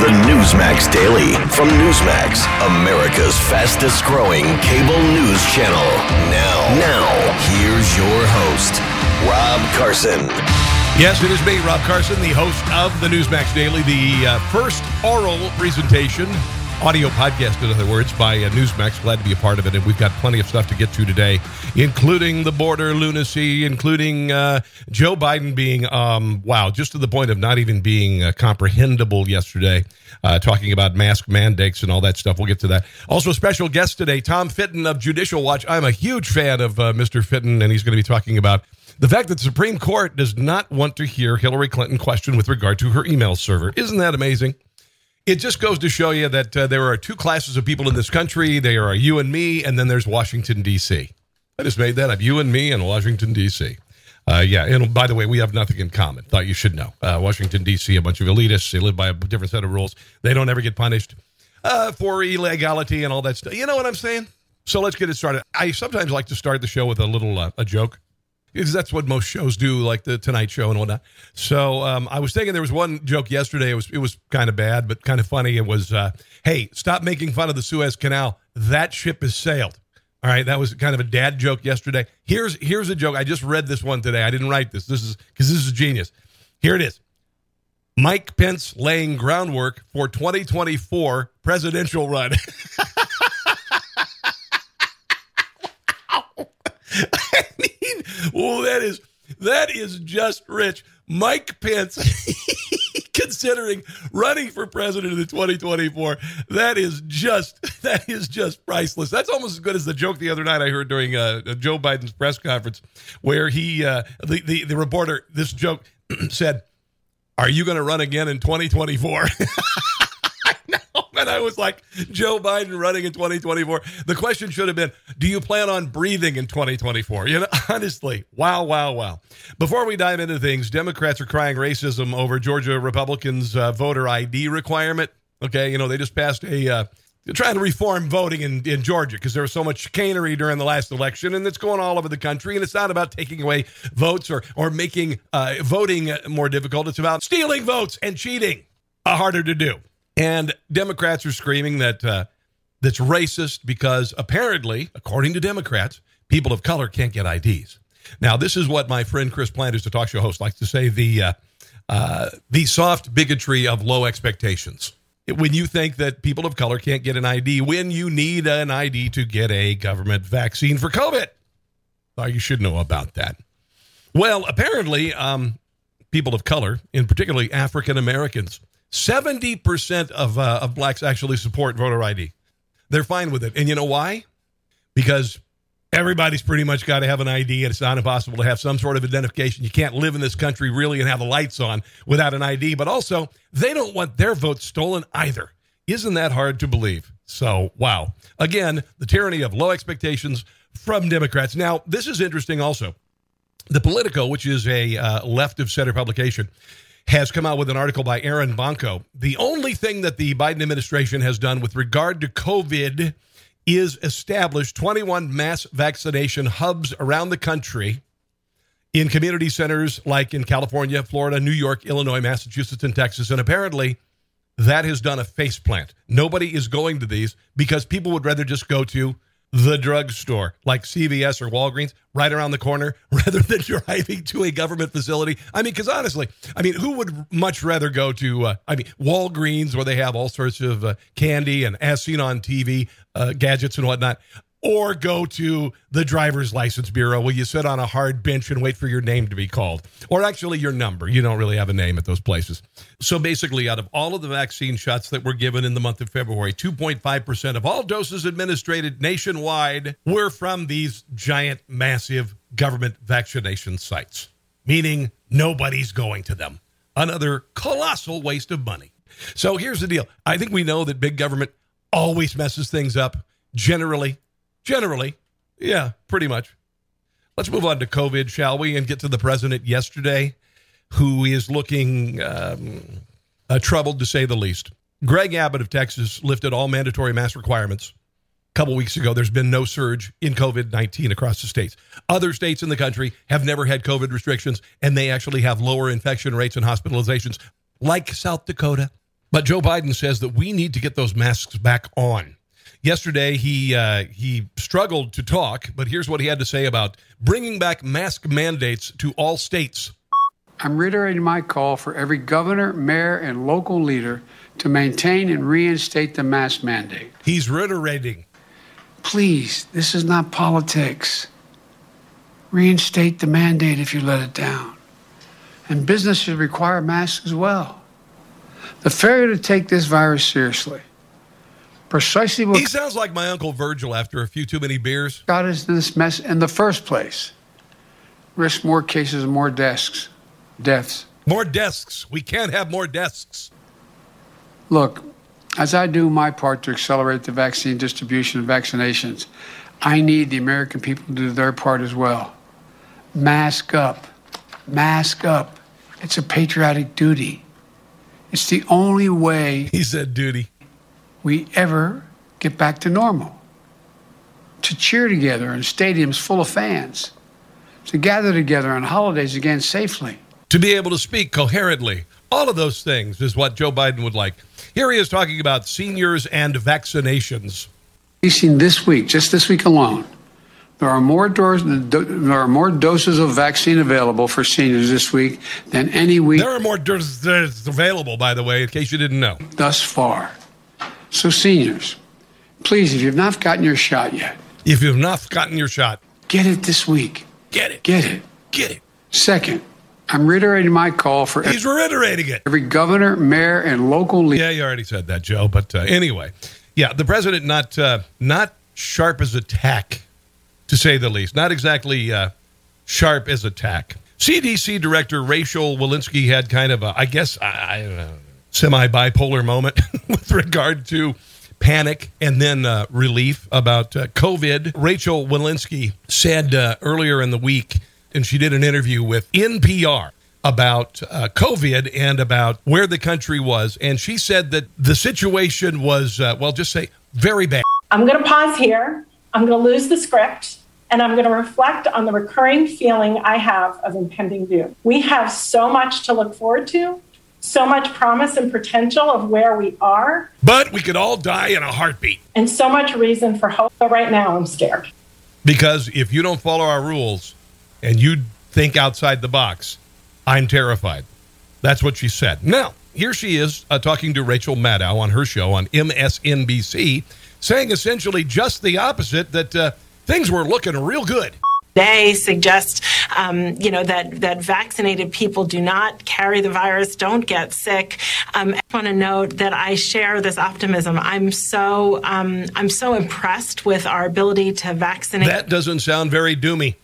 the Newsmax Daily from Newsmax, America's fastest growing cable news channel. Now, now, here's your host, Rob Carson. Yes, it is me, Rob Carson, the host of the Newsmax Daily, the uh, first oral presentation audio podcast, in other words, by uh, Newsmax. Glad to be a part of it. And we've got plenty of stuff to get to today, including the border lunacy, including uh, Joe Biden being, um, wow, just to the point of not even being uh, comprehensible yesterday, uh, talking about mask mandates and all that stuff. We'll get to that. Also, special guest today, Tom Fitton of Judicial Watch. I'm a huge fan of uh, Mr. Fitton, and he's going to be talking about the fact that the Supreme Court does not want to hear Hillary Clinton question with regard to her email server. Isn't that amazing? It just goes to show you that uh, there are two classes of people in this country. There are you and me, and then there's Washington, D.C. I just made that up. You and me and Washington, D.C. Uh, yeah, and by the way, we have nothing in common. Thought you should know. Uh, Washington, D.C., a bunch of elitists. They live by a different set of rules. They don't ever get punished uh, for illegality and all that stuff. You know what I'm saying? So let's get it started. I sometimes like to start the show with a little uh, a joke that's what most shows do, like the Tonight Show and whatnot. So um, I was thinking there was one joke yesterday. It was it was kind of bad, but kind of funny. It was, uh, "Hey, stop making fun of the Suez Canal. That ship has sailed." All right, that was kind of a dad joke yesterday. Here's here's a joke. I just read this one today. I didn't write this. This is because this is genius. Here it is. Mike Pence laying groundwork for 2024 presidential run. I mean, well, that is that is just rich. Mike Pence considering running for president in the 2024. That is just that is just priceless. That's almost as good as the joke the other night I heard during uh, Joe Biden's press conference, where he uh, the, the the reporter this joke said, "Are you going to run again in 2024?" And I was like, Joe Biden running in 2024. The question should have been, do you plan on breathing in 2024? You know, honestly, wow, wow, wow. Before we dive into things, Democrats are crying racism over Georgia Republicans' uh, voter ID requirement. Okay, you know, they just passed a. Uh, trying to reform voting in, in Georgia because there was so much chicanery during the last election, and it's going all over the country. And it's not about taking away votes or or making uh, voting more difficult. It's about stealing votes and cheating uh, harder to do. And Democrats are screaming that uh, that's racist because apparently, according to Democrats, people of color can't get IDs. Now, this is what my friend Chris Planters, the talk show host, likes to say: the uh, uh, the soft bigotry of low expectations. When you think that people of color can't get an ID, when you need an ID to get a government vaccine for COVID, oh, you should know about that. Well, apparently, um, people of color, in particularly African Americans, 70% of, uh, of blacks actually support voter ID. They're fine with it. And you know why? Because everybody's pretty much got to have an ID, it's not impossible to have some sort of identification. You can't live in this country really and have the lights on without an ID. But also, they don't want their vote stolen either. Isn't that hard to believe? So, wow. Again, the tyranny of low expectations from Democrats. Now, this is interesting also. The Politico, which is a uh, left of center publication, has come out with an article by Aaron Bonko. The only thing that the Biden administration has done with regard to COVID is establish 21 mass vaccination hubs around the country in community centers like in California, Florida, New York, Illinois, Massachusetts, and Texas. And apparently, that has done a faceplant. Nobody is going to these because people would rather just go to the drugstore like CVS or Walgreens right around the corner rather than driving to a government facility. I mean, because honestly, I mean, who would much rather go to, uh, I mean, Walgreens where they have all sorts of uh, candy and as seen on TV, uh, gadgets and whatnot, or go to the driver's license bureau where you sit on a hard bench and wait for your name to be called, or actually your number. You don't really have a name at those places. So basically, out of all of the vaccine shots that were given in the month of February, 2.5% of all doses administered nationwide were from these giant, massive government vaccination sites, meaning nobody's going to them. Another colossal waste of money. So here's the deal I think we know that big government always messes things up generally Generally, yeah, pretty much. Let's move on to COVID, shall we, and get to the president yesterday, who is looking um, uh, troubled to say the least. Greg Abbott of Texas lifted all mandatory mask requirements a couple weeks ago. There's been no surge in COVID 19 across the states. Other states in the country have never had COVID restrictions, and they actually have lower infection rates and hospitalizations, like South Dakota, But Joe Biden says that we need to get those masks back on. Yesterday, he uh, he struggled to talk, but here's what he had to say about bringing back mask mandates to all states. I'm reiterating my call for every governor, mayor, and local leader to maintain and reinstate the mask mandate. He's reiterating. Please, this is not politics. Reinstate the mandate if you let it down. And business should require masks as well. The failure to take this virus seriously, precisely what He sounds like my Uncle Virgil after a few too many beers. got us in this mess in the first place, risk more cases and more desks, deaths. More desks. We can't have more desks. Look, as I do my part to accelerate the vaccine distribution and vaccinations, I need the American people to do their part as well. Mask up. Mask up. It's a patriotic duty. It's the only way He said duty. We ever get back to normal. To cheer together in stadiums full of fans, to gather together on holidays again safely. To be able to speak coherently. All of those things is what Joe Biden would like. Here he is talking about seniors and vaccinations. Releasing this week, just this week alone, there are more doors, there are more doses of vaccine available for seniors this week than any week There are more doses available, by the way, in case you didn't know. thus far. So, seniors, please, if you've not gotten your shot yet, If you've not gotten your shot, get it this week. get it. Get it. Get it. Second, I'm reiterating my call for He's reiterating it. every governor, mayor, and local leader. Yeah, you already said that, Joe. But uh, anyway, yeah, the president not uh, not sharp as a tack, to say the least. Not exactly uh, sharp as a tack. CDC Director Rachel Walensky had kind of a, I guess, I, I don't know, semi bipolar moment with regard to panic and then uh, relief about uh, COVID. Rachel Walensky said uh, earlier in the week, and she did an interview with NPR about uh, COVID and about where the country was. And she said that the situation was, uh, well, just say very bad. I'm going to pause here. I'm going to lose the script and I'm going to reflect on the recurring feeling I have of impending doom. We have so much to look forward to, so much promise and potential of where we are, But we could all die in a heartbeat and so much reason for hope. But right now, I'm scared. because if you don't follow our rules and you think outside the box, I'm terrified. That's what she said. Now, here she is uh, talking to Rachel Maddow on her show on MSNBC, saying essentially just the opposite that uh, things were looking real good. They suggest, um, you know, that that vaccinated people do not carry the virus, don't get sick. Um, I want to note that I share this optimism. I'm so um, I'm so impressed with our ability to vaccinate. That doesn't sound very doomy.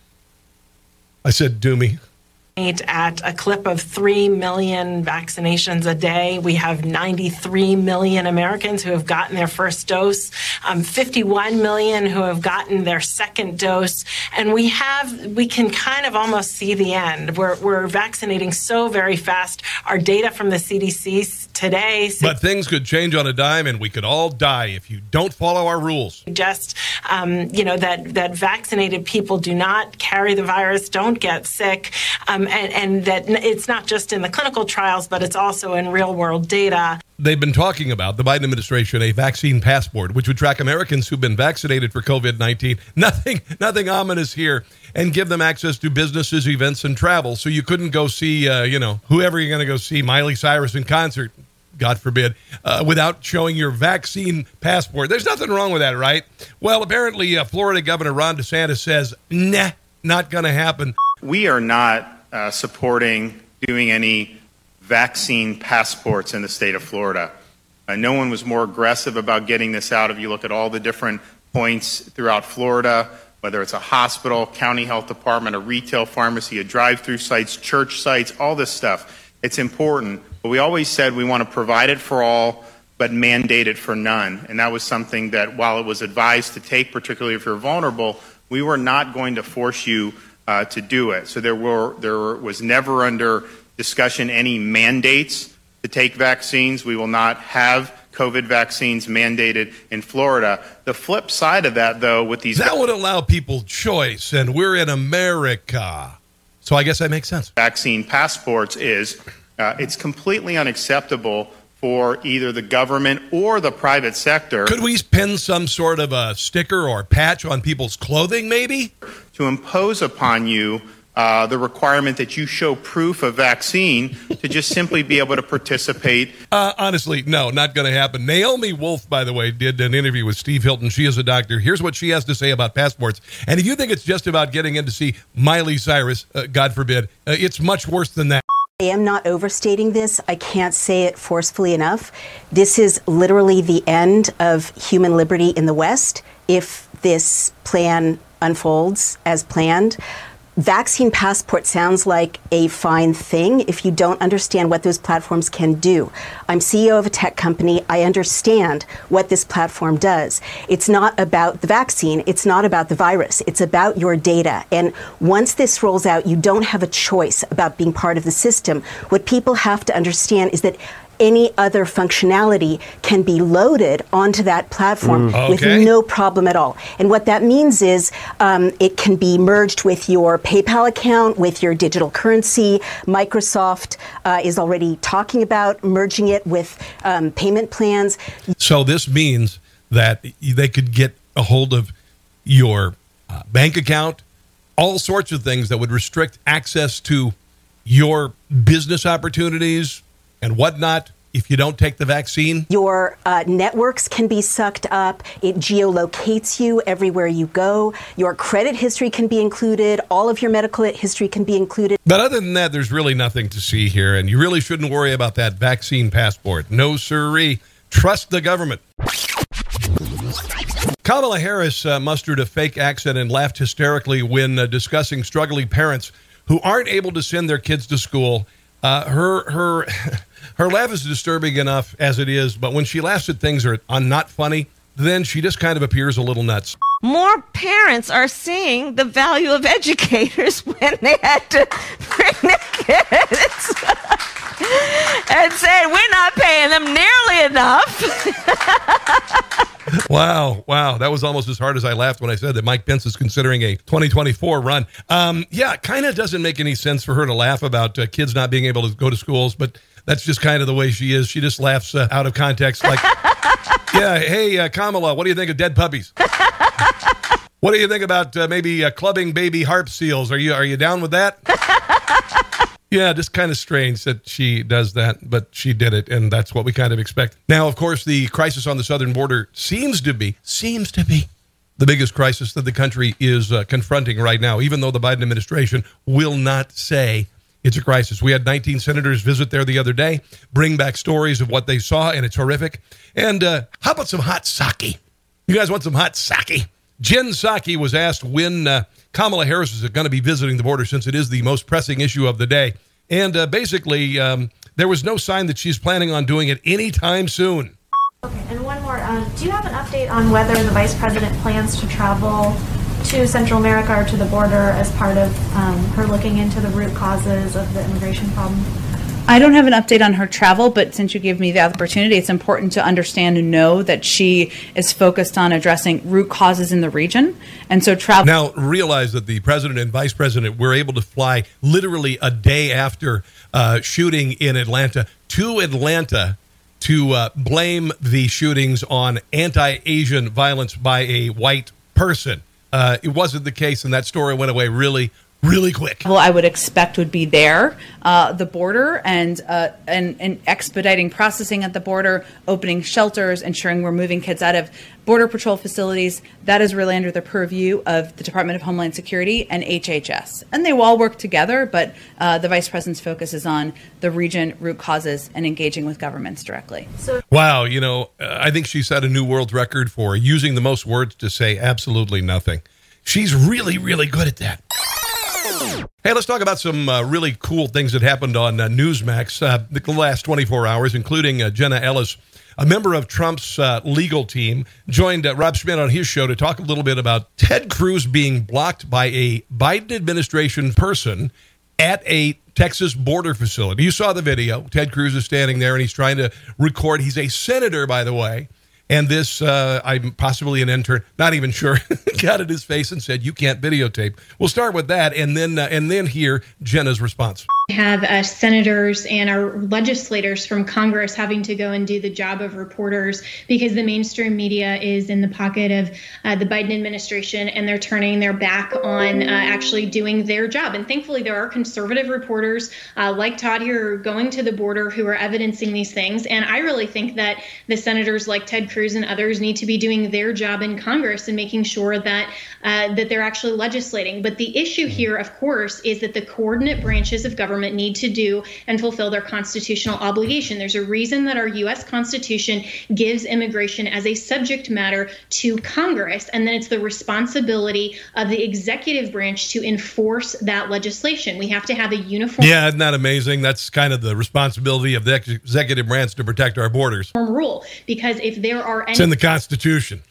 I said doomy. At a clip of 3 million vaccinations a day. We have 93 million Americans who have gotten their first dose, um, 51 million who have gotten their second dose. And we have, we can kind of almost see the end. We're, we're vaccinating so very fast. Our data from the CDC today But things could change on a dime and we could all die if you don't follow our rules. Just um, you know, that that vaccinated people do not carry the virus, don't get sick, um, and, and that it's not just in the clinical trials, but it's also in real world data. They've been talking about the Biden administration a vaccine passport, which would track Americans who've been vaccinated for COVID nineteen. Nothing, nothing ominous here, and give them access to businesses, events, and travel. So you couldn't go see, uh, you know, whoever you're going to go see, Miley Cyrus in concert. God forbid, uh, without showing your vaccine passport. There's nothing wrong with that, right? Well, apparently, uh, Florida Governor Ron DeSantis says, nah, not going to happen. We are not uh, supporting doing any vaccine passports in the state of Florida. Uh, no one was more aggressive about getting this out. If you look at all the different points throughout Florida, whether it's a hospital, county health department, a retail pharmacy, a drive through sites, church sites, all this stuff, it's important. But we always said we want to provide it for all, but mandate it for none. And that was something that, while it was advised to take, particularly if you're vulnerable, we were not going to force you uh, to do it. So there were there was never under discussion any mandates to take vaccines. We will not have COVID vaccines mandated in Florida. The flip side of that, though, with these That would allow people choice, and we're in America. So I guess that makes sense. vaccine passports is uh, it's completely unacceptable for either the government or the private sector Could we pin some sort of a sticker or patch on people's clothing, maybe? to impose upon you uh, the requirement that you show proof of vaccine to just simply be able to participate Uh, honestly, no, not going to happen. Naomi Wolf, by the way, did an interview with Steve Hilton. She is a doctor. Here's what she has to say about passports. And if you think it's just about getting in to see Miley Cyrus, uh, God forbid, uh, it's much worse than that. I am not overstating this. I can't say it forcefully enough. This is literally the end of human liberty in the West if this plan unfolds as planned. Vaccine passport sounds like a fine thing if you don't understand what those platforms can do. I'm CEO of a tech company. I understand what this platform does. It's not about the vaccine, it's not about the virus, it's about your data. And once this rolls out, you don't have a choice about being part of the system. What people have to understand is that any other functionality can be loaded onto that platform Okay. with no problem at all. And what that means is um, it can be merged with your PayPal account, with your digital currency. Microsoft uh, is already talking about merging it with um, payment plans. So this means that they could get a hold of your uh, bank account, all sorts of things that would restrict access to your business opportunities and whatnot if you don't take the vaccine. Your uh, networks can be sucked up. It geolocates you everywhere you go. Your credit history can be included. All of your medical history can be included. But other than that, there's really nothing to see here, and you really shouldn't worry about that vaccine passport. No, siree. Trust the government. Kamala Harris uh, mustered a fake accent and laughed hysterically when uh, discussing struggling parents who aren't able to send their kids to school. Uh, her her her laugh is disturbing enough as it is, but when she laughs at things that are not funny, then she just kind of appears a little nuts. more parents are seeing the value of educators when they had to bring their kids and said, We're not paying them nearly enough. Wow, wow, that was almost as hard as I laughed when I said that Mike Pence is considering a 2024 run. Um, yeah, kind of doesn't make any sense for her to laugh about uh, kids not being able to go to schools, but that's just kind of the way she is. She just laughs uh, out of context, like, "Yeah, hey uh, Kamala, what do you think of dead puppies? What do you think about uh, maybe uh, clubbing baby harp seals? Are you are you down with that?" Yeah, just kind of strange that she does that, but she did it, and that's what we kind of expect. Now, of course, the crisis on the southern border seems to be seems to be the biggest crisis that the country is uh, confronting right now. Even though the Biden administration will not say it's a crisis, we had 19 senators visit there the other day, bring back stories of what they saw, and it's horrific. And uh, how about some hot sake? You guys want some hot sake? Jen Psaki was asked when uh, Kamala Harris is going to be visiting the border since it is the most pressing issue of the day. And uh, basically, um, there was no sign that she's planning on doing it anytime soon. Okay, and one more. Um, do you have an update on whether the vice president plans to travel to Central America or to the border as part of um, her looking into the root causes of the immigration problem? I don't have an update on her travel, but since you gave me the opportunity, it's important to understand and know that she is focused on addressing root causes in the region. And so travel. Now, realize that the president and vice president were able to fly literally a day after uh, shooting in Atlanta to Atlanta to uh, blame the shootings on anti Asian violence by a white person. Uh, it wasn't the case, and that story went away really, really quick. Well, I would expect would be there, uh, the border, and, uh, and and expediting processing at the border, opening shelters, ensuring we're moving kids out of border patrol facilities. That is really under the purview of the Department of Homeland Security and HHS, and they will all work together. But uh, the vice president's focus is on the region root causes and engaging with governments directly. So, Wow, you know, uh, I think she set a new world record for using the most words to say absolutely nothing. She's really, really good at that. Hey, let's talk about some uh, really cool things that happened on uh, Newsmax uh, the last 24 hours, including uh, Jenna Ellis, a member of Trump's uh, legal team, joined uh, Rob Schmitt on his show to talk a little bit about Ted Cruz being blocked by a Biden administration person at a Texas border facility. You saw the video. Ted Cruz is standing there and he's trying to record. He's a senator, by the way. And this, uh, I'm possibly an intern, not even sure, got in his face and said, "You can't videotape." We'll start with that, and then uh, and then hear Jenna's response. Have uh, senators and our legislators from Congress having to go and do the job of reporters because the mainstream media is in the pocket of uh, the Biden administration and they're turning their back on uh, actually doing their job. And thankfully, there are conservative reporters uh, like Todd here going to the border who are evidencing these things. And I really think that the senators like Ted Cruz and others need to be doing their job in Congress and making sure that uh, that they're actually legislating. But the issue here, of course, is that the coordinate branches of government government need to do and fulfill their constitutional obligation. There's a reason that our U.S. Constitution gives immigration as a subject matter to Congress, and then it's the responsibility of the executive branch to enforce that legislation. We have to have a uniform. Yeah, isn't that amazing? That's kind of the responsibility of the executive branch to protect our borders. Rule, because if there are any, it's in the Constitution.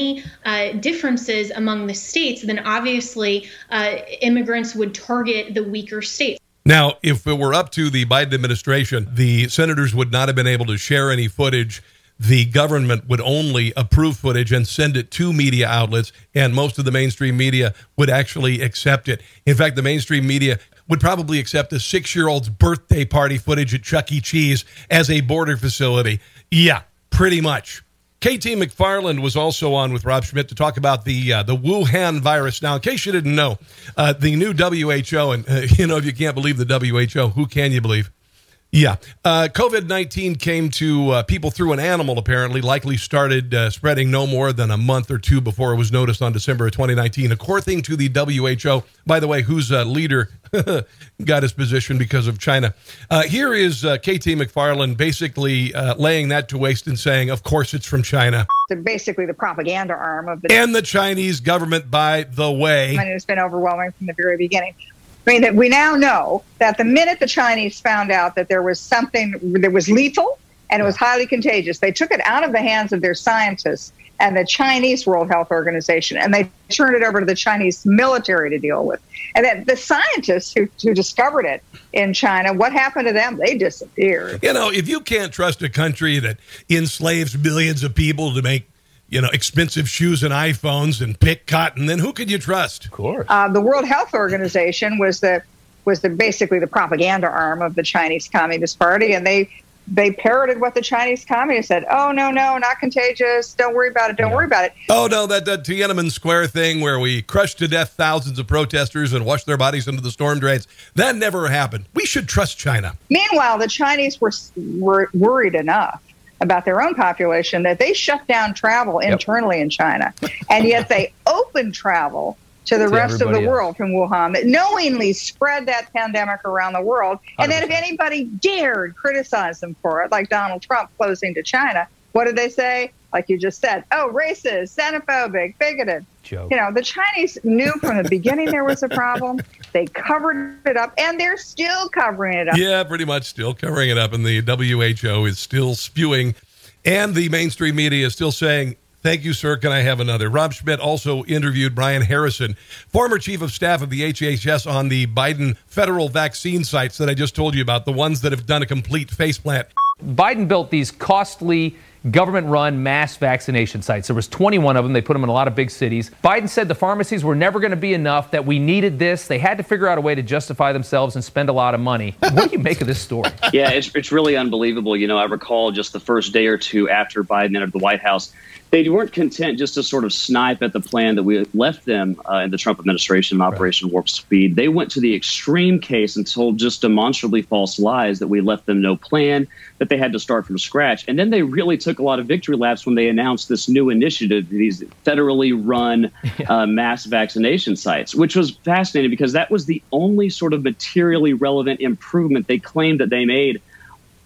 Uh, differences among the states, then obviously uh, immigrants would target the weaker states. Now, if it were up to the Biden administration, the senators would not have been able to share any footage. The government would only approve footage and send it to media outlets, and most of the mainstream media would actually accept it. In fact, the mainstream media would probably accept a six year old's birthday party footage at Chuck E. Cheese as a border facility. Yeah, pretty much. KT McFarland was also on with Rob Schmitt to talk about the uh, the Wuhan virus. Now, in case you didn't know, uh, the new WHO, and uh, you know, if you can't believe the WHO, who can you believe? Yeah. Uh, COVID 19 came to uh, people through an animal, apparently, likely started uh, spreading no more than a month or two before it was noticed on December of 2019. According to the WHO, by the way, whose uh, leader got his position because of China. Uh, here is uh, KT McFarland basically laying that to waste and saying, of course, it's from China. They're basically the propaganda arm of the. And the Chinese government, by the way. Mean, it's been overwhelming from the very beginning. I mean, that we now know that the minute the Chinese found out that there was something that was lethal and it was highly contagious, they took it out of the hands of their scientists and the Chinese World Health Organization, and they turned it over to the Chinese military to deal with. And then the scientists who, who discovered it in China, what happened to them? They disappeared. You know, if you can't trust a country that enslaves millions of people to make you know, expensive shoes and iPhones and pick cotton, then who could you trust? Of course. Uh, the World Health Organization was the was the basically the propaganda arm of the Chinese Communist Party, and they they parroted what the Chinese communists said. Oh no, no, not contagious. Don't worry about it. Don't yeah. worry about it. Oh no, that that Tiananmen Square thing where we crushed to death thousands of protesters and washed their bodies into the storm drains. That never happened. We should trust China. Meanwhile, the Chinese were were worried enough about their own population that they shut down travel internally yep. in China, and yet they opened travel to the to rest of the else. world from Wuhan knowingly spread that pandemic around the world. 100%. And then if anybody dared criticize them for it, like Donald Trump closing to China, what did they say? Like you just said, oh, racist, xenophobic, bigoted. Joke. You know, the Chinese knew from the beginning there was a problem. They covered it up, and they're still covering it up. Yeah, pretty much still covering it up. And the WHO is still spewing, and the mainstream media is still saying, Thank you, sir. Can I have another? Rob Schmitt also interviewed Brian Harrison, former chief of staff of the HHS, on the Biden federal vaccine sites that I just told you about, the ones that have done a complete faceplant. Biden built these costly government run mass vaccination sites. There was 21 of them. They put them in a lot of big cities. Biden said the pharmacies were never going to be enough, that we needed this. They had to figure out a way to justify themselves and spend a lot of money. What do you make of this story? Yeah, it's, it's really unbelievable. You know, I recall just the first day or two after Biden entered the White House, they weren't content just to sort of snipe at the plan that we left them uh, in the Trump administration, Operation right. Warp Speed. They went to the extreme case and told just demonstrably false lies that we left them no plan, that they had to start from scratch. And then they really took a lot of victory laps when they announced this new initiative, these federally run uh, mass vaccination sites, which was fascinating because that was the only sort of materially relevant improvement they claimed that they made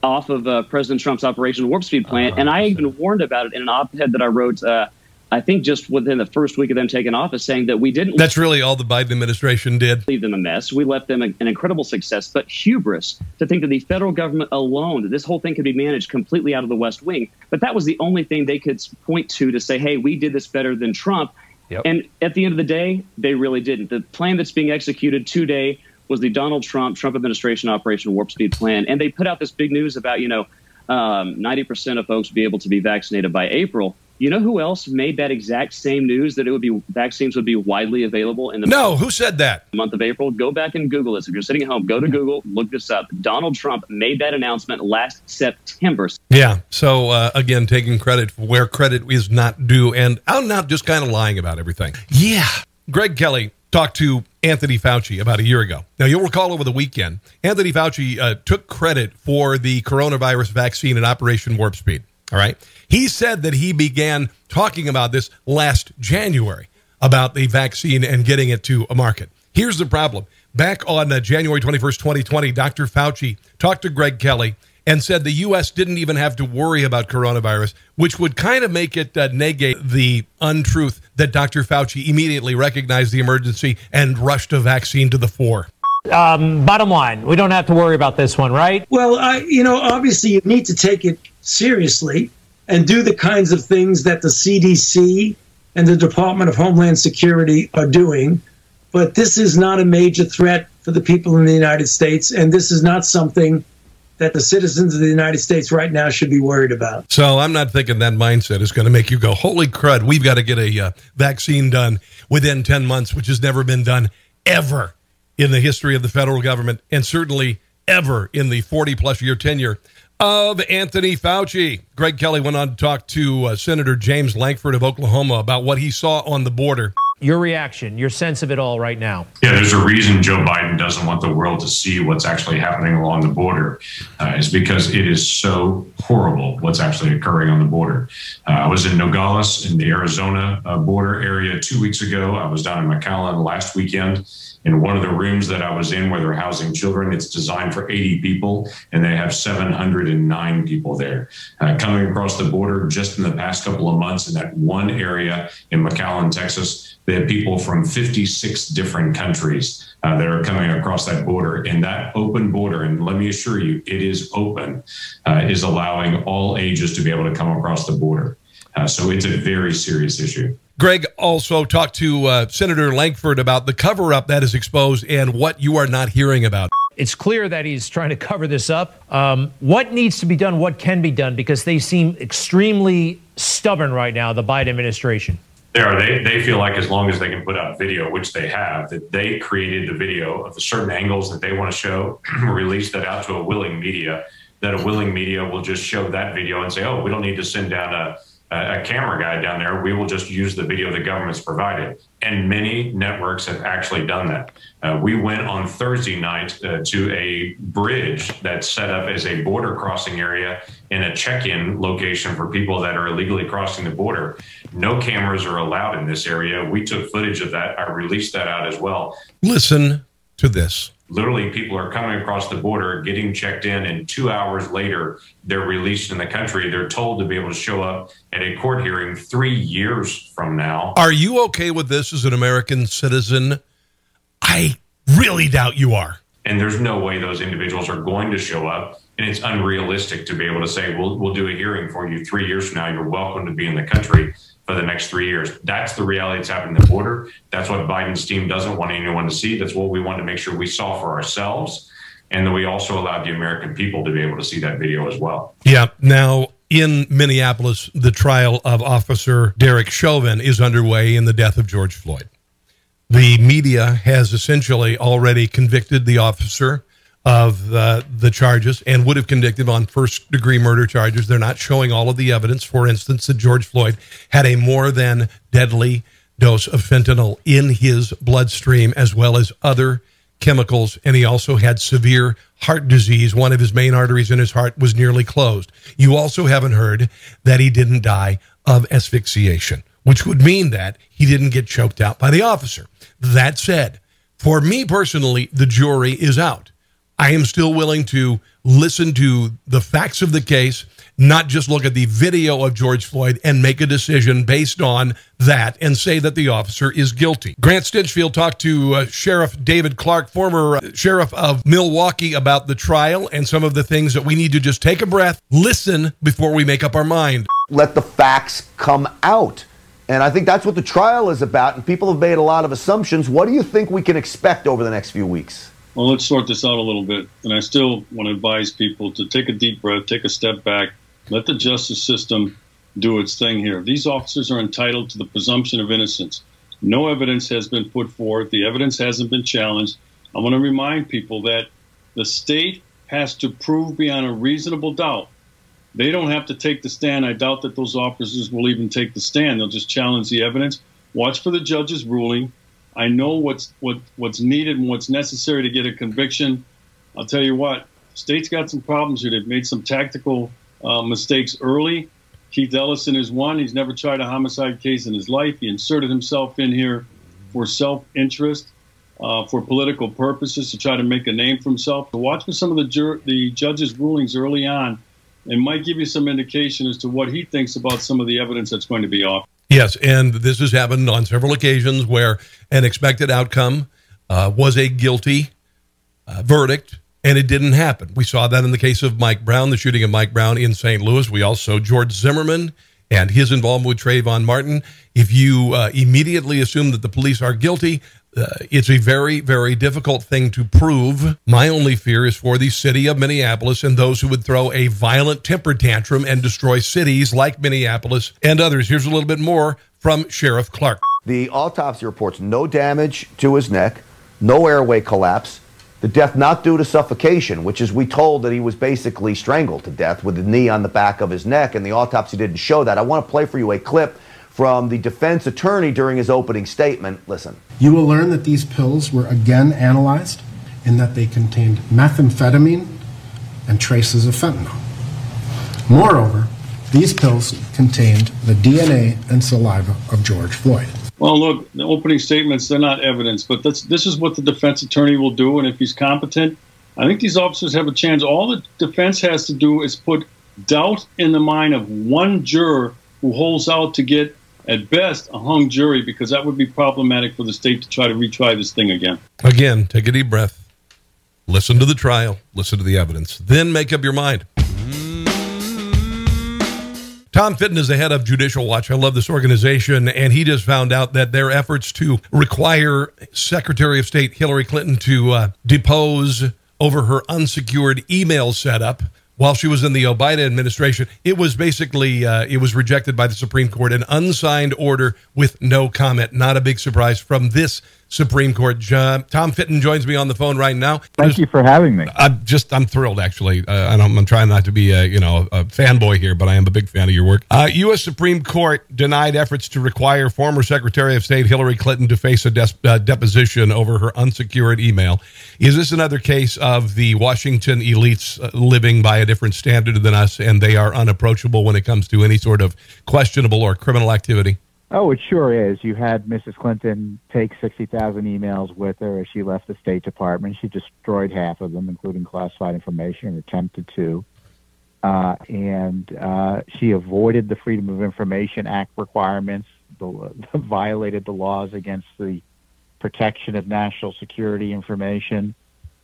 off of uh, President Trump's Operation Warp Speed plan. Uh-huh. And I even warned about it in an op ed that I wrote. Uh, I think just within the first week of them taking office, saying that we didn't. That's really all the Biden administration did. Leave them a mess. We left them an incredible success, but hubris to think that the federal government alone, that this whole thing could be managed completely out of the West Wing. But that was the only thing they could point to to say, hey, we did this better than Trump. Yep. And at the end of the day, they really didn't. The plan that's being executed today was the Donald Trump Trump administration Operation Warp Speed plan, and they put out this big news about you know um, 90% of folks be able to be vaccinated by April You know who else made that exact same news that it would be vaccines would be widely available in the no? Who said that? Month of April. Go back and Google this. If you're sitting at home, go to Google, look this up. Donald Trump made that announcement last September. Yeah. So uh, again, taking credit for where credit is not due, and I'm not just kind of lying about everything. Yeah. Greg Kelly talked to Anthony Fauci about a year ago. Now, you'll recall over the weekend, Anthony Fauci uh, took credit for the coronavirus vaccine and Operation Warp Speed. All right. He said that he began talking about this last January about the vaccine and getting it to a market. Here's the problem. Back on uh, January 21st, 2020, Dr. Fauci talked to Greg Kelly and said the U.S. didn't even have to worry about coronavirus, which would kind of make it uh, negate the untruth that Dr. Fauci immediately recognized the emergency and rushed a vaccine to the fore. Um, bottom line, we don't have to worry about this one, right? Well, I, you know, obviously you need to take it seriously and do the kinds of things that the CDC and the Department of Homeland Security are doing. But this is not a major threat for the people in the United States, and this is not something that the citizens of the United States right now should be worried about. So I'm not thinking that mindset is going to make you go, holy crud, we've got to get a uh, vaccine done within 10 months, which has never been done ever in the history of the federal government, and certainly ever in the 40 plus year tenure of Anthony Fauci. Greg Kelly went on to talk to uh, Senator James Lankford of Oklahoma about what he saw on the border. Your reaction, your sense of it all right now. Yeah, there's a reason Joe Biden doesn't want the world to see what's actually happening along the border. Uh, is because it is so horrible what's actually occurring on the border. Uh, I was in Nogales in the Arizona uh, border area two weeks ago. I was down in McAllen last weekend in one of the rooms that I was in where they're housing children. It's designed for 80 people, and they have 709 people there. Uh, coming across the border just in the past couple of months in that one area in McAllen, Texas, they have people from 56 different countries uh, that are coming across that border. And that open border, and let me assure you, it is open, uh, is allowing all ages to be able to come across the border. Uh, so it's a very serious issue. Greg also talked to uh, Senator Lankford about the cover up that is exposed and what you are not hearing about. It's clear that he's trying to cover this up. Um, what needs to be done? What can be done? Because they seem extremely stubborn right now, the Biden administration. They are. They, they feel like as long as they can put out video, which they have, that they created the video of the certain angles that they want to show, release that out to a willing media, that a willing media will just show that video and say, oh, we don't need to send down a a camera guy down there. We will just use the video the government's provided. And many networks have actually done that. Uh, we went on Thursday night uh, to a bridge that's set up as a border crossing area in a check in location for people that are illegally crossing the border. No cameras are allowed in this area. We took footage of that. I released that out as well. Listen to this literally people are coming across the border, getting checked in, and two hours later, they're released in the country. They're told to be able to show up at a court hearing three years from now. Are you okay with this as an American citizen? I really doubt you are. And there's no way those individuals are going to show up. And it's unrealistic to be able to say, we'll, we'll do a hearing for you three years from now. You're welcome to be in the country for the next three years. That's the reality that's happening at the border. That's what Biden's team doesn't want anyone to see. That's what we want to make sure we saw for ourselves. And then we also allowed the American people to be able to see that video as well. Yeah. Now, in Minneapolis, the trial of Officer Derek Chauvin is underway in the death of George Floyd. The media has essentially already convicted the officer of uh, the charges and would have convicted on first degree murder charges. They're not showing all of the evidence. For instance, that George Floyd had a more than deadly dose of fentanyl in his bloodstream, as well as other chemicals. And he also had severe heart disease. One of his main arteries in his heart was nearly closed. You also haven't heard that he didn't die of asphyxiation, which would mean that he didn't get choked out by the officer. That said, for me personally, the jury is out. I am still willing to listen to the facts of the case, not just look at the video of George Floyd and make a decision based on that and say that the officer is guilty. Grant Stinchfield talked to uh, Sheriff David Clarke, former uh, sheriff of Milwaukee, about the trial and some of the things that we need to just take a breath, listen before we make up our mind. Let the facts come out. And I think that's what the trial is about. And people have made a lot of assumptions. What do you think we can expect over the next few weeks? Well, let's sort this out a little bit. And I still want to advise people to take a deep breath, take a step back, let the justice system do its thing here. These officers are entitled to the presumption of innocence. No evidence has been put forth. The evidence hasn't been challenged. I want to remind people that the state has to prove beyond a reasonable doubt. They don't have to take the stand. I doubt that those officers will even take the stand. They'll just challenge the evidence. Watch for the judge's ruling. I know what's what what's needed and what's necessary to get a conviction. I'll tell you what, state's got some problems here. They've made some tactical uh, mistakes early. Keith Ellison is one. He's never tried a homicide case in his life. He inserted himself in here for self interest, uh, for political purposes, to try to make a name for himself. So watch for some of the jur- the judge's rulings early on, it might give you some indication as to what he thinks about some of the evidence that's going to be offered. Yes, and this has happened on several occasions where an expected outcome uh, was a guilty uh, verdict and it didn't happen. We saw that in the case of Mike Brown, the shooting of Mike Brown in St. Louis. We also George Zimmerman and his involvement with Trayvon Martin. If you uh, immediately assume that the police are guilty, uh, it's a very, very difficult thing to prove. My only fear is for the city of Minneapolis and those who would throw a violent temper tantrum and destroy cities like Minneapolis and others. Here's a little bit more from Sheriff Clarke. The autopsy reports no damage to his neck, no airway collapse, the death not due to suffocation, which is we told that he was basically strangled to death with the knee on the back of his neck, and the autopsy didn't show that. I want to play for you a clip from the defense attorney during his opening statement. Listen. You will learn that these pills were again analyzed and that they contained methamphetamine and traces of fentanyl. Moreover, these pills contained the DNA and saliva of George Floyd. Well, look, the opening statements, they're not evidence, but that's, this is what the defense attorney will do. And if he's competent, I think these officers have a chance. All the defense has to do is put doubt in the mind of one juror who holds out to get, at best, a hung jury, because that would be problematic for the state to try to retry this thing again. Again, take a deep breath. Listen to the trial, listen to the evidence, then make up your mind. Tom Fitton is the head of Judicial Watch. I love this organization. And he just found out that their efforts to require Secretary of State Hillary Clinton to uh, depose over her unsecured email setup while she was in the Obama administration, it was basically uh, it was rejected by the Supreme Court, an unsigned order with no comment. Not a big surprise from this Supreme Court. John, Tom Fitton joins me on the phone right now. Thank just, you for having me. I'm just I'm thrilled actually. Uh, and I'm, I'm, trying not to be a you know a fanboy here, but I am a big fan of your work. Uh, U.S. Supreme Court denied efforts to require former Secretary of State Hillary Clinton to face a des- uh, deposition over her unsecured email. Is this another case of the Washington elites uh, living by a different standard than us, and they are unapproachable when it comes to any sort of questionable or criminal activity? Oh, it sure is. You had Mrs. Clinton take 60,000 emails with her as she left the State Department. She destroyed half of them, including classified information, and attempted to. Uh, and uh, she avoided the Freedom of Information Act requirements, the, violated the laws against the protection of national security information,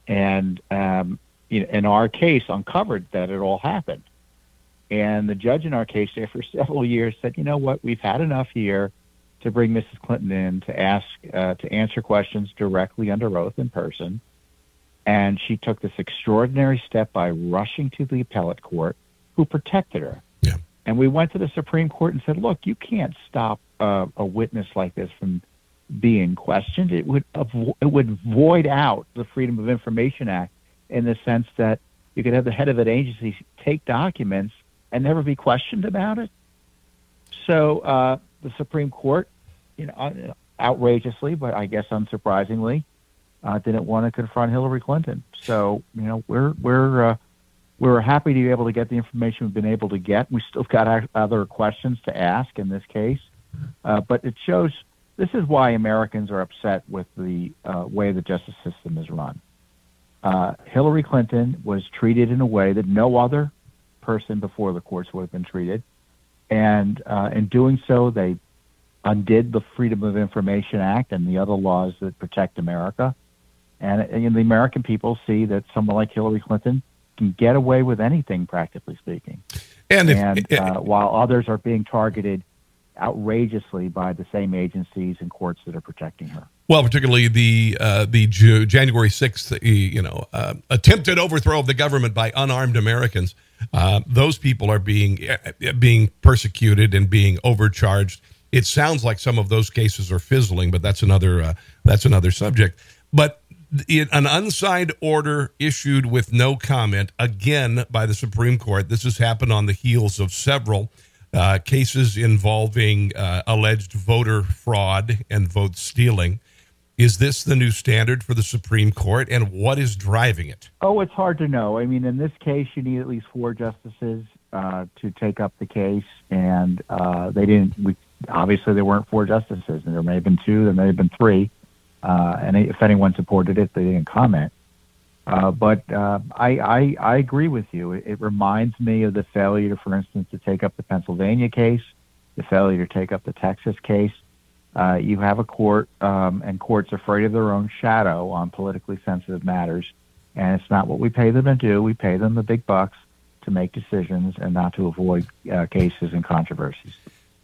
and um, in our case, uncovered that it all happened. And the judge in our case, there for several years, said, "You know what? We've had enough here to bring Mrs. Clinton in to ask uh, to answer questions directly under oath in person." And she took this extraordinary step by rushing to the appellate court, who protected her. Yeah. And we went to the Supreme Court and said, "Look, you can't stop uh, a witness like this from being questioned. It would avo- it would void out the Freedom of Information Act in the sense that you could have the head of an agency take documents." And never be questioned about it. So uh, the Supreme Court, you know, outrageously, but I guess unsurprisingly, uh, didn't want to confront Hillary Clinton. So you know, we're we're uh, we're happy to be able to get the information we've been able to get. We still got other questions to ask in this case, uh, but it shows this is why Americans are upset with the uh, way the justice system is run. Uh, Hillary Clinton was treated in a way that no other person before the courts would have been treated. And uh, in doing so, they undid the Freedom of Information Act and the other laws that protect America. And, and the American people see that someone like Hillary Clinton can get away with anything, practically speaking. And, if, and uh, while others are being targeted outrageously by the same agencies and courts that are protecting her. Well, particularly the uh, the Ju- January sixth, you know, uh, attempted overthrow of the government by unarmed Americans. Uh, those people are being uh, being persecuted and being overcharged. It sounds like some of those cases are fizzling, but that's another uh, that's another subject. But an unsigned order issued with no comment again by the Supreme Court. This has happened on the heels of several uh, cases involving uh, alleged voter fraud and vote stealing. Is this the new standard for the Supreme Court, and what is driving it? Oh, it's hard to know. I mean, in this case, you need at least four justices uh, to take up the case, and uh, they didn't. We, obviously, there weren't four justices, and there may have been two, there may have been three. Uh, and if anyone supported it, they didn't comment. Uh, but uh, I, I, I agree with you. It, it, reminds me of the failure, for instance, to take up the Pennsylvania case, the failure to take up the Texas case. Uh, you have a court, um, and courts afraid of their own shadow on politically sensitive matters, and it's not what we pay them to do. We pay them the big bucks to make decisions and not to avoid uh, cases and controversies.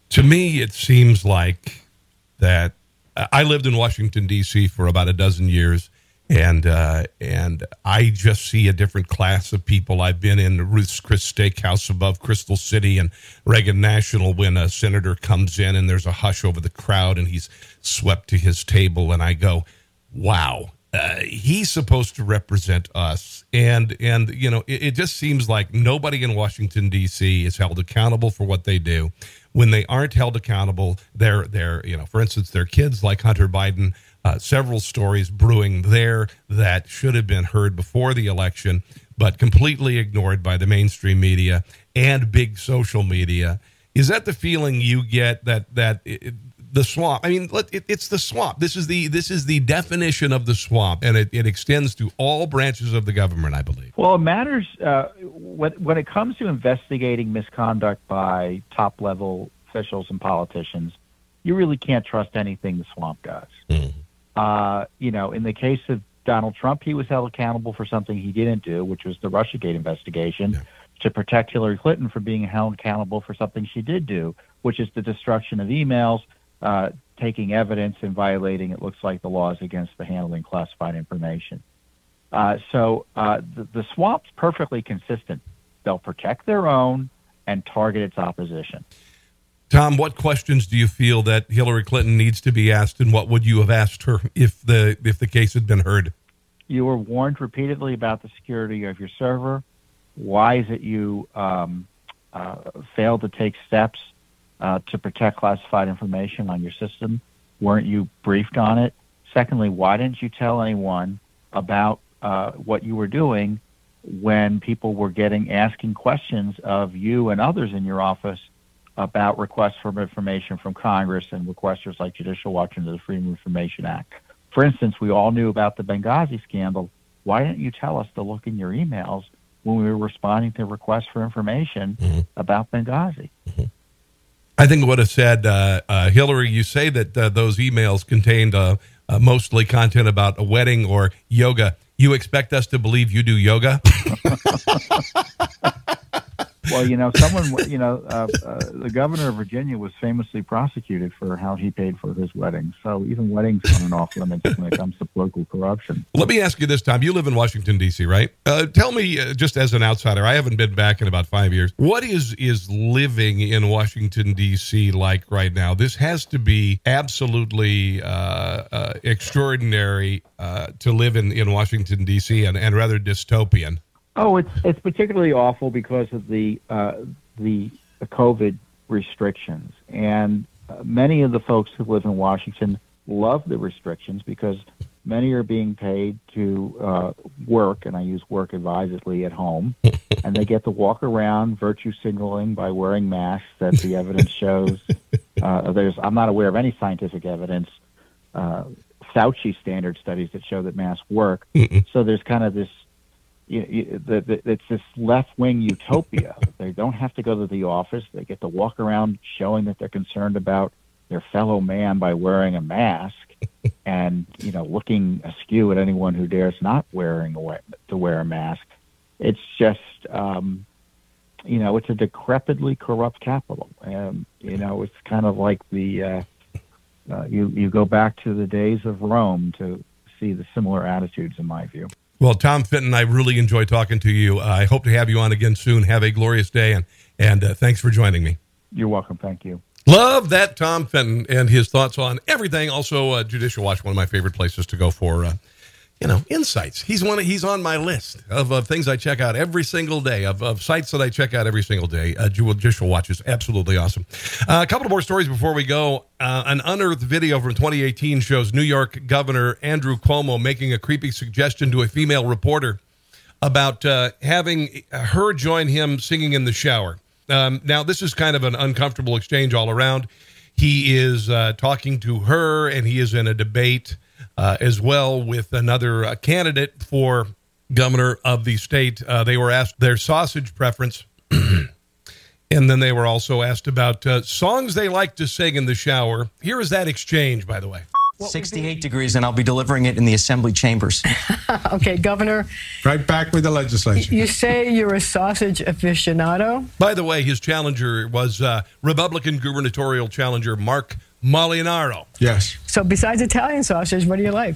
To me, it seems like that I lived in Washington D.C. for about a dozen years, and uh, and I just see a different class of people. I've been in Ruth's Chris Steakhouse above Crystal City and Reagan National when a senator comes in and there's a hush over the crowd and he's swept to his table, and I go, "Wow, uh, he's supposed to represent us." And and you know, it, it just seems like nobody in Washington D.C. is held accountable for what they do when they aren't held accountable, they're, they're you know, for instance, their kids like Hunter Biden, uh, several stories brewing there that should have been heard before the election, but completely ignored by the mainstream media and big social media. Is that the feeling you get that that it, the swamp? I mean, it, it's the swamp. This is the this is the definition of the swamp, and it, it extends to all branches of the government, I believe. Well, it matters uh, when when it comes to investigating misconduct by top level officials and politicians. You really can't trust anything the swamp does. Mm. Uh, you know, in the case of Donald Trump, he was held accountable for something he didn't do, which was the RussiaGate investigation. Yeah to protect Hillary Clinton from being held accountable for something she did do, which is the destruction of emails uh, taking evidence and violating, it looks like, the laws against the handling classified information. Uh, so uh, the, the swamp's perfectly consistent. They'll protect their own and target its opposition. Tom, what questions do you feel that Hillary Clinton needs to be asked, and what would you have asked her if the if the case had been heard? You were warned repeatedly about the security of your server. Why is it you um, uh, failed to take steps uh, to protect classified information on your system? Weren't you briefed on it? Secondly, why didn't you tell anyone about uh, what you were doing when people were getting asking questions of you and others in your office about requests for information from Congress and requesters like Judicial Watch under the Freedom of Information Act? For instance, we all knew about the Benghazi scandal. Why didn't you tell us to look in your emails when we were responding to requests for information mm-hmm. about Benghazi? Mm-hmm. I think would have said, uh, uh, Hillary, you say that uh, those emails contained uh, uh, mostly content about a wedding or yoga. You expect us to believe you do yoga? Well, you know, someone, you know, uh, uh, the governor of Virginia was famously prosecuted for how he paid for his wedding. So even weddings aren't off limits when it comes to political corruption. Let me ask you this, Tom. You live in Washington D.C., right? Uh, tell me, uh, just as an outsider, I haven't been back in about five years. What is is living in Washington D.C. like right now? This has to be absolutely uh, uh, extraordinary to live in in Washington D.C. and, and rather dystopian. Oh, it's it's particularly awful because of the uh, the, COVID restrictions, and uh, many of the folks who live in Washington love the restrictions because many are being paid to uh, work, and I use work advisedly at home, and they get to walk around virtue signaling by wearing masks. That the evidence shows. Uh, there's I'm not aware of any scientific evidence. Uh, Fauci standard studies that show that masks work. So there's kind of this you, you, the, the, it's this left wing utopia. they don't have to go to the office. They get to walk around showing that they're concerned about their fellow man by wearing a mask and you know looking askew at anyone who dares not wearing a, to wear a mask. It's just um, you know it's a decrepitly corrupt capital. and you know it's kind of like the uh, uh, you you go back to the days of Rome to see the similar attitudes, in my view. Well, Tom Fitton, I really enjoy talking to you. Uh, I hope to have you on again soon. Have a glorious day, and and uh, thanks for joining me. You're welcome. Thank you. Love that Tom Fitton and his thoughts on everything. Also, uh, Judicial Watch, one of my favorite places to go for, uh, you know, insights. He's one. He's on my list of, of things I check out every single day, of, of sites that I check out every single day. Uh, Judicial Watch is absolutely awesome. Uh, a couple more stories before we go. Uh, an unearthed video from 2018 shows New York Governor Andrew Cuomo making a creepy suggestion to a female reporter about uh, having her join him singing in the shower. Um, now, this is kind of an uncomfortable exchange all around. He is uh, talking to her, and he is in a debate uh, as well with another uh, candidate for governor of the state. Uh, they were asked their sausage preference, and then they were also asked about uh, songs they like to sing in the shower. Here is that exchange, by the way. 68 degrees, and I'll be delivering it in the assembly chambers. okay, Governor. Right back with the legislature. You say you're a sausage aficionado? By the way, his challenger was uh, Republican gubernatorial challenger Marc Molinaro. Yes. So, besides Italian sausage, what do you like?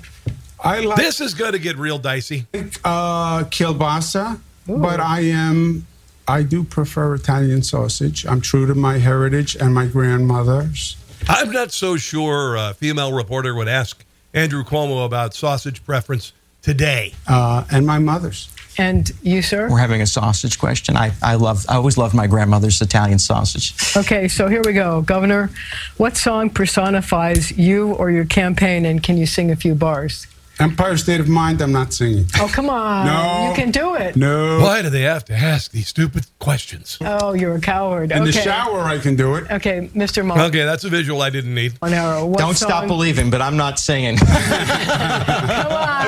I like. This is going to get real dicey. Uh, kielbasa, but I am. I do prefer Italian sausage. I'm true to my heritage and my grandmother's. I'm not so sure a female reporter would ask Andrew Cuomo about sausage preference today. Uh, and my mother's. And you, sir? We're having a sausage question. I, I love. I always loved my grandmother's Italian sausage. Okay, so here we go, Governor. What song personifies you or your campaign, and can you sing a few bars? Empire State of Mind. I'm not singing. Oh, come on. No. You can do it. No. Why do they have to ask these stupid questions? Oh, you're a coward. In okay. the shower, I can do it. Okay, Mr. Mull. Okay, that's a visual I didn't need. Monero, what Don't song? stop believing, but I'm not singing.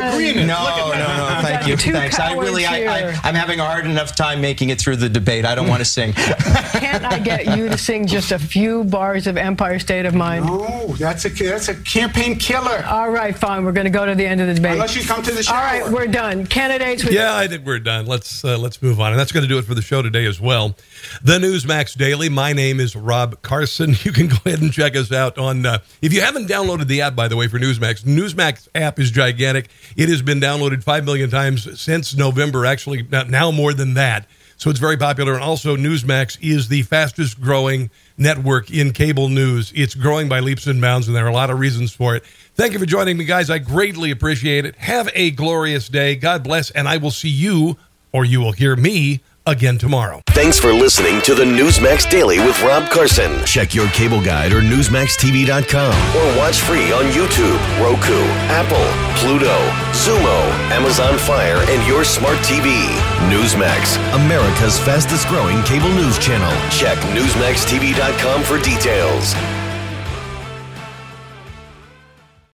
Come Agreement. No, no, no. Thank you. Two Thanks. I really, I, I, I'm having a hard enough time making it through the debate. I don't want to sing. Can't I get you to sing just a few bars of Empire State of Mind? No, that's a that's a campaign killer. All right, fine. We're going to go to the end of the debate. Unless you come to the shower. All right, we're done. Candidates. We- Yeah, I think we're done. Let's uh, let's move on, and that's going to do it for the show today as well. The Newsmax Daily. My name is Rob Carson. You can go ahead and check us out on. Uh, if you haven't downloaded the app, by the way, for Newsmax, Newsmax app is gigantic. It has been downloaded five million times since November. Actually, now more than that. So it's very popular. And also, Newsmax is the fastest growing network in cable news. It's growing by leaps and bounds, and there are a lot of reasons for it. Thank you for joining me, guys. I greatly appreciate it. Have a glorious day. God bless, and I will see you, or you will hear me, again tomorrow. Thanks for listening to the Newsmax Daily with Rob Carson. Check your cable guide or NewsmaxTV.com or watch free on YouTube, Roku, Apple, Pluto, Xumo, Amazon Fire, and your smart TV. Newsmax, America's fastest growing cable news channel. Check NewsmaxTV.com for details.